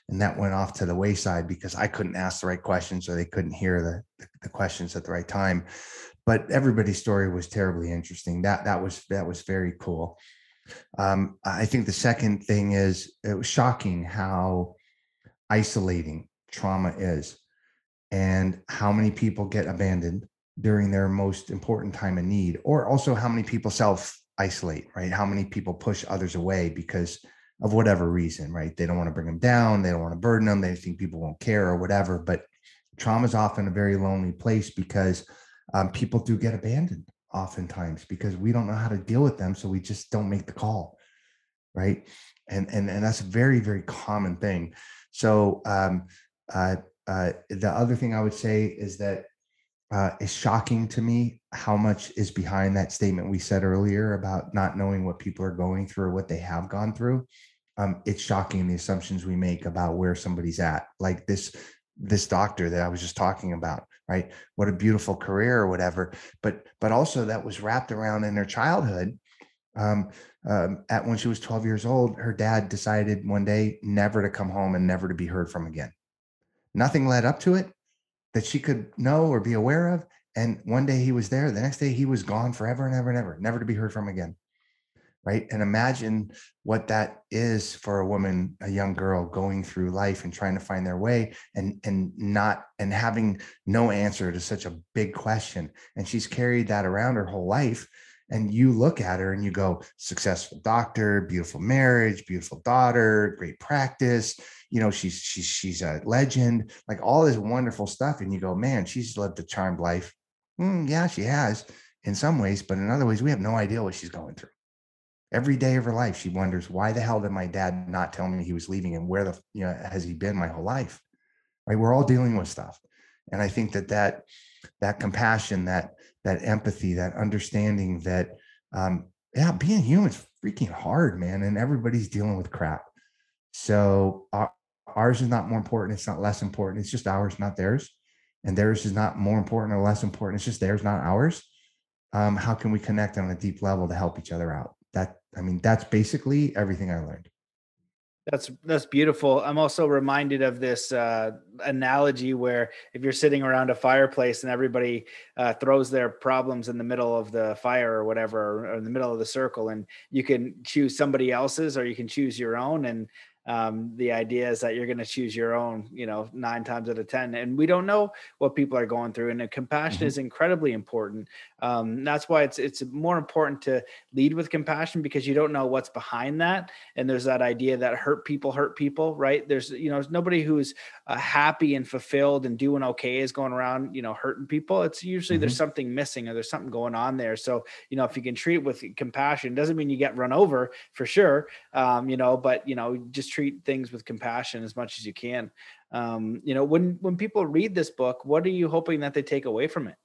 and that went off to the wayside because I couldn't ask the right questions or they couldn't hear the, the questions at the right time. But everybody's story was terribly interesting. That that was that was very cool. Um, I think the second thing is it was shocking how isolating trauma is and how many people get abandoned during their most important time of need, or also how many people self isolate, right? How many people push others away because of whatever reason, right? They don't want to bring them down, they don't want to burden them, they think people won't care or whatever. But trauma is often a very lonely place because um, people do get abandoned oftentimes because we don't know how to deal with them, so we just don't make the call, right? And and and that's a very very common thing. So um, uh, uh, the other thing I would say is that uh, it's shocking to me how much is behind that statement we said earlier about not knowing what people are going through or what they have gone through. Um, it's shocking the assumptions we make about where somebody's at. Like this, this doctor that I was just talking about, right? What a beautiful career or whatever. But but also that was wrapped around in her childhood. Um, um, at when she was 12 years old, her dad decided one day never to come home and never to be heard from again. Nothing led up to it that she could know or be aware of. And one day he was there, the next day he was gone forever and ever and ever, never to be heard from again. Right. And imagine what that is for a woman, a young girl going through life and trying to find their way and and not and having no answer to such a big question. And she's carried that around her whole life and you look at her and you go successful doctor beautiful marriage beautiful daughter great practice you know she's she's she's a legend like all this wonderful stuff and you go man she's lived a charmed life mm, yeah she has in some ways but in other ways we have no idea what she's going through every day of her life she wonders why the hell did my dad not tell me he was leaving and where the you know has he been my whole life right we're all dealing with stuff and i think that that that compassion that that empathy that understanding that um yeah being human is freaking hard man and everybody's dealing with crap so our, ours is not more important. It's not less important. It's just ours, not theirs. And theirs is not more important or less important. It's just theirs, not ours. Um, how can we connect on a deep level to help each other out? That I mean, that's basically everything I learned. That's that's beautiful. I'm also reminded of this uh, analogy where if you're sitting around a fireplace and everybody uh, throws their problems in the middle of the fire or whatever, or in the middle of the circle, and you can choose somebody else's or you can choose your own, and um, the idea is that you're going to choose your own you know nine times out of ten and we don't know what people are going through and compassion mm-hmm. is incredibly important um, that's why it's it's more important to lead with compassion because you don't know what's behind that and there's that idea that hurt people hurt people right there's you know there's nobody who's uh, happy and fulfilled and doing okay is going around you know hurting people it's usually mm-hmm. there's something missing or there's something going on there so you know if you can treat it with compassion doesn't mean you get run over for sure um, you know but you know just treat things with compassion as much as you can. Um, you know, when when people read this book, what are you hoping that they take away from it?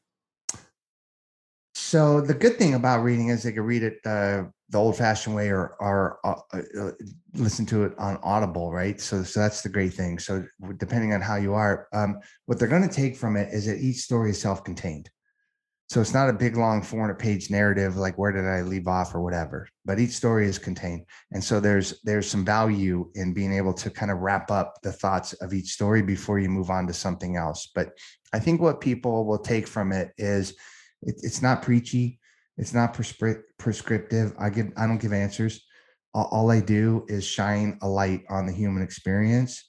So the good thing about reading is they can read it uh, the old-fashioned way or or uh, uh, listen to it on Audible, right? So so that's the great thing. So depending on how you are, um, what they're going to take from it is that each story is self-contained. So it's not a big long 400 page narrative like where did I leave off or whatever, but each story is contained. And so there's there's some value in being able to kind of wrap up the thoughts of each story before you move on to something else. But I think what people will take from it is it, it's not preachy, it's not prescri- prescriptive. I give I don't give answers. All, all I do is shine a light on the human experience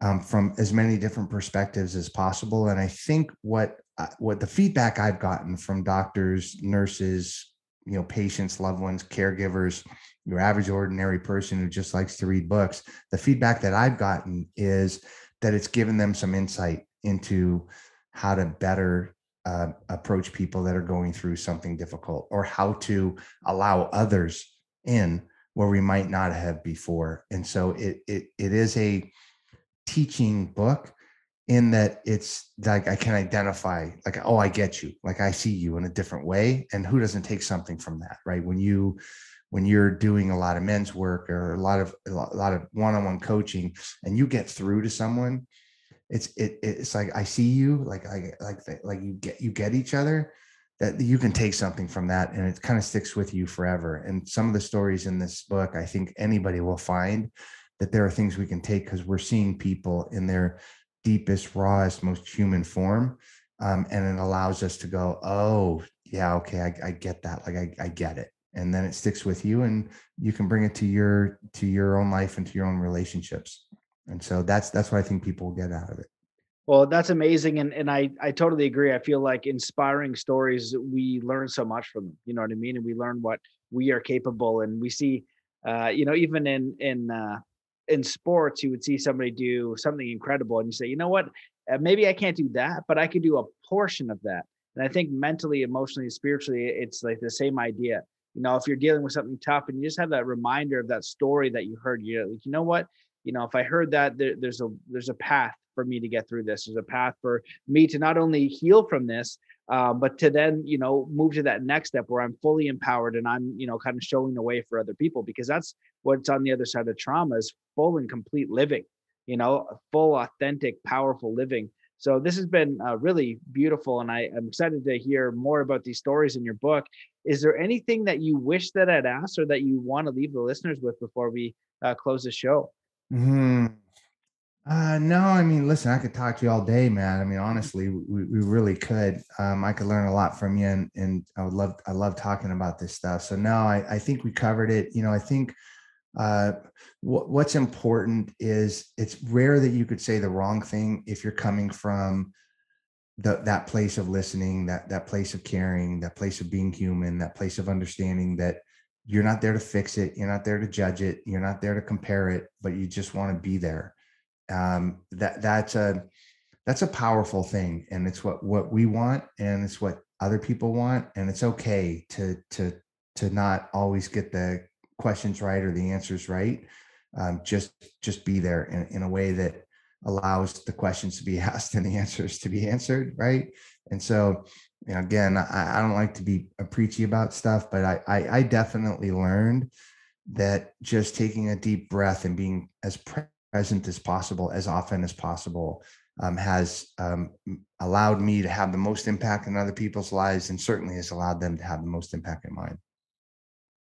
um, from as many different perspectives as possible. And I think what what the feedback I've gotten from doctors, nurses, you know, patients, loved ones, caregivers, your average ordinary person who just likes to read books, the feedback that I've gotten is that it's given them some insight into how to better uh, approach people that are going through something difficult or how to allow others in where we might not have before. And so it it it is a teaching book in that it's like I can identify, like, oh, I get you, like I see you in a different way. And who doesn't take something from that, right? When you when you're doing a lot of men's work or a lot of a lot of one-on-one coaching and you get through to someone it's it it's like i see you like i like like you get you get each other that you can take something from that and it kind of sticks with you forever and some of the stories in this book i think anybody will find that there are things we can take because we're seeing people in their deepest, rawest, most human form. Um, and it allows us to go, oh, yeah, okay, I, I get that. Like I, I get it. And then it sticks with you and you can bring it to your to your own life and to your own relationships. And so that's that's what I think people get out of it. Well, that's amazing. And and I, I totally agree. I feel like inspiring stories, we learn so much from them. You know what I mean? And we learn what we are capable and we see uh, you know, even in in uh in sports, you would see somebody do something incredible, and you say, you know what, uh, maybe I can't do that, but I could do a portion of that. And I think mentally, emotionally, spiritually, it's like the same idea. You know, if you're dealing with something tough and you just have that reminder of that story that you heard, you're like, you know what, you know, if I heard that, there, there's a there's a path for me to get through this. There's a path for me to not only heal from this, uh, but to then you know move to that next step where i'm fully empowered and i'm you know kind of showing the way for other people because that's what's on the other side of trauma is full and complete living you know full authentic powerful living. So this has been uh, really beautiful and I, am excited to hear more about these stories in your book. Is there anything that you wish that i'd asked or that you want to leave the listeners with before we uh, close the show mm-hmm. Uh, no, I mean, listen, I could talk to you all day, man. I mean, honestly, we, we really could. Um, I could learn a lot from you, and, and I would love, I love talking about this stuff. So no, I, I think we covered it. You know, I think uh, what, what's important is it's rare that you could say the wrong thing if you're coming from the, that place of listening, that that place of caring, that place of being human, that place of understanding that you're not there to fix it, you're not there to judge it, you're not there to compare it, but you just want to be there. Um, that that's a that's a powerful thing and it's what what we want and it's what other people want and it's okay to to to not always get the questions right or the answers right. Um, just just be there in, in a way that allows the questions to be [laughs] asked and the answers to be answered right? And so you know, again I, I don't like to be preachy about stuff but I, I i definitely learned that just taking a deep breath and being as present as possible, as often as possible, um, has um, allowed me to have the most impact in other people's lives and certainly has allowed them to have the most impact in mine.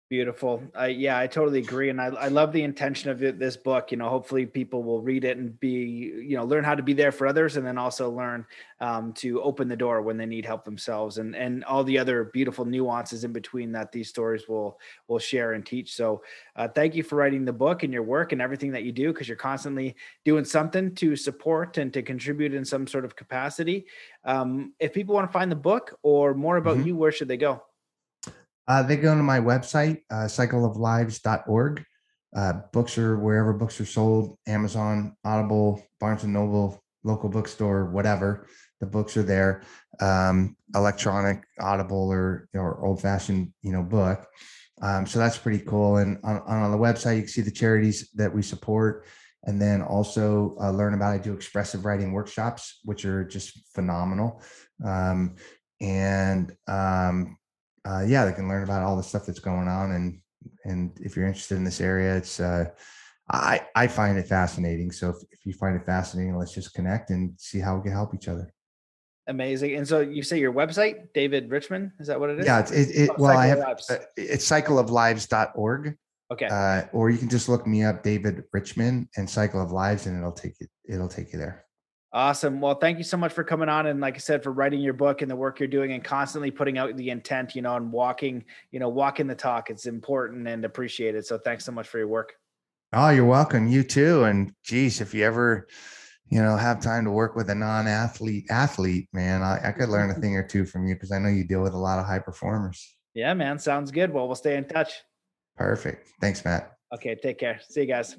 Beautiful. I, yeah, I totally agree, and I, I love the intention of it, this book. You know, hopefully people will read it and be, you know, learn how to be there for others, and then also learn um, to open the door when they need help themselves, and and all the other beautiful nuances in between that these stories will will share and teach. So, uh, thank you for writing the book and your work and everything that you do, because you're constantly doing something to support and to contribute in some sort of capacity. Um, if people want to find the book or more about mm-hmm. you, where should they go? Uh, they go to my website, uh, cycleoflives.org. Uh, books are wherever books are sold Amazon, Audible, Barnes and Noble, local bookstore, whatever. The books are there. Um, electronic, Audible, or, or old fashioned, you know, book. Um, so that's pretty cool. And on, on the website, you can see the charities that we support and then also uh, learn about I do expressive writing workshops, which are just phenomenal. Um, and um, uh, yeah, they can learn about all the stuff that's going on. And and if you're interested in this area, it's uh, I I find it fascinating. So if, if you find it fascinating, let's just connect and see how we can help each other. Amazing. And so you say your website, David Richman, is that what it is? Yeah, it's it, it oh, well, I have uh, it's cycleoflives.org. Okay. Uh, or you can just look me up, David Richman, and Cycle of Lives, and it'll take you it'll take you there. Awesome. Well, thank you so much for coming on and like I said for writing your book and the work you're doing and constantly putting out the intent, you know, and walking, you know, walking the talk. It's important and appreciated. So thanks so much for your work. Oh, you're welcome. You too. And geez, if you ever, you know, have time to work with a non-athlete athlete, man, I, I could learn a [laughs] thing or two from you because I know you deal with a lot of high performers. Yeah, man. Sounds good. Well, we'll stay in touch. Perfect. Thanks, Matt. Okay. Take care. See you guys.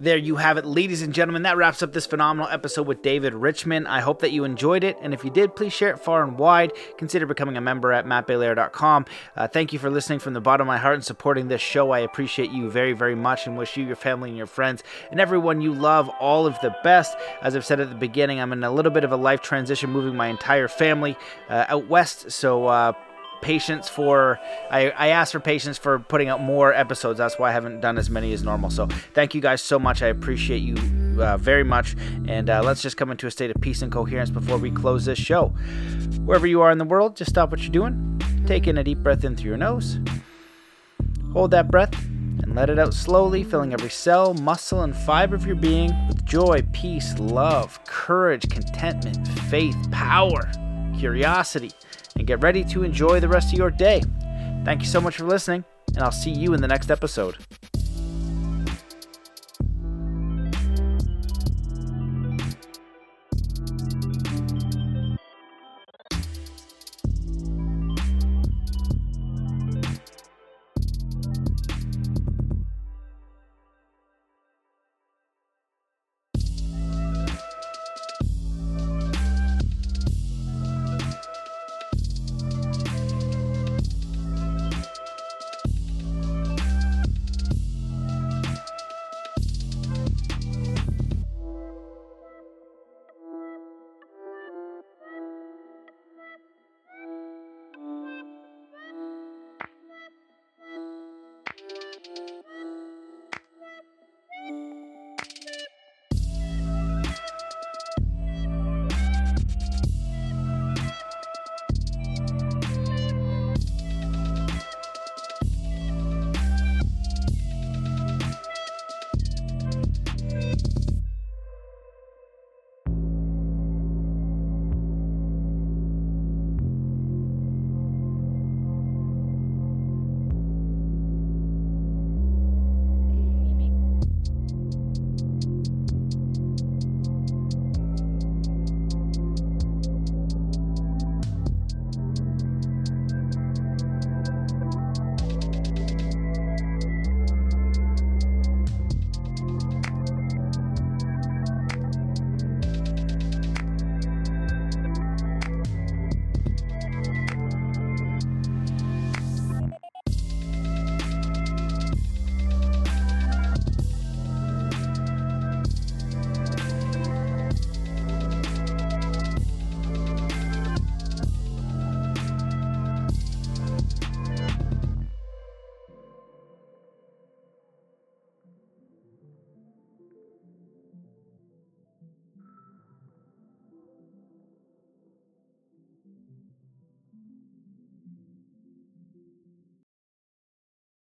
There you have it, ladies and gentlemen. That wraps up this phenomenal episode with David Richman. I hope that you enjoyed it, and if you did, please share it far and wide. Consider becoming a member at mattbelair.com. Uh, thank you for listening from the bottom of my heart and supporting this show. I appreciate you very, very much and wish you, your family, and your friends, and everyone you love all of the best. As I've said at the beginning, I'm in a little bit of a life transition, moving my entire family uh, out west. So, uh, patience for I, I asked for patience for putting out more episodes. That's why i haven't done as many as normal. So thank you guys so much. I appreciate you uh, very much. And uh, let's just come into a state of peace and coherence before we close this show. Wherever you are in the world just stop what you're doing. Take in a deep breath in through your nose. Hold that breath and and let it out slowly, filling every cell, muscle, and fiber of your being with joy, peace, love, courage, contentment, faith, power, curiosity, and get ready to enjoy the rest of your day. Thank you so much for listening, and I'll see you in the next episode.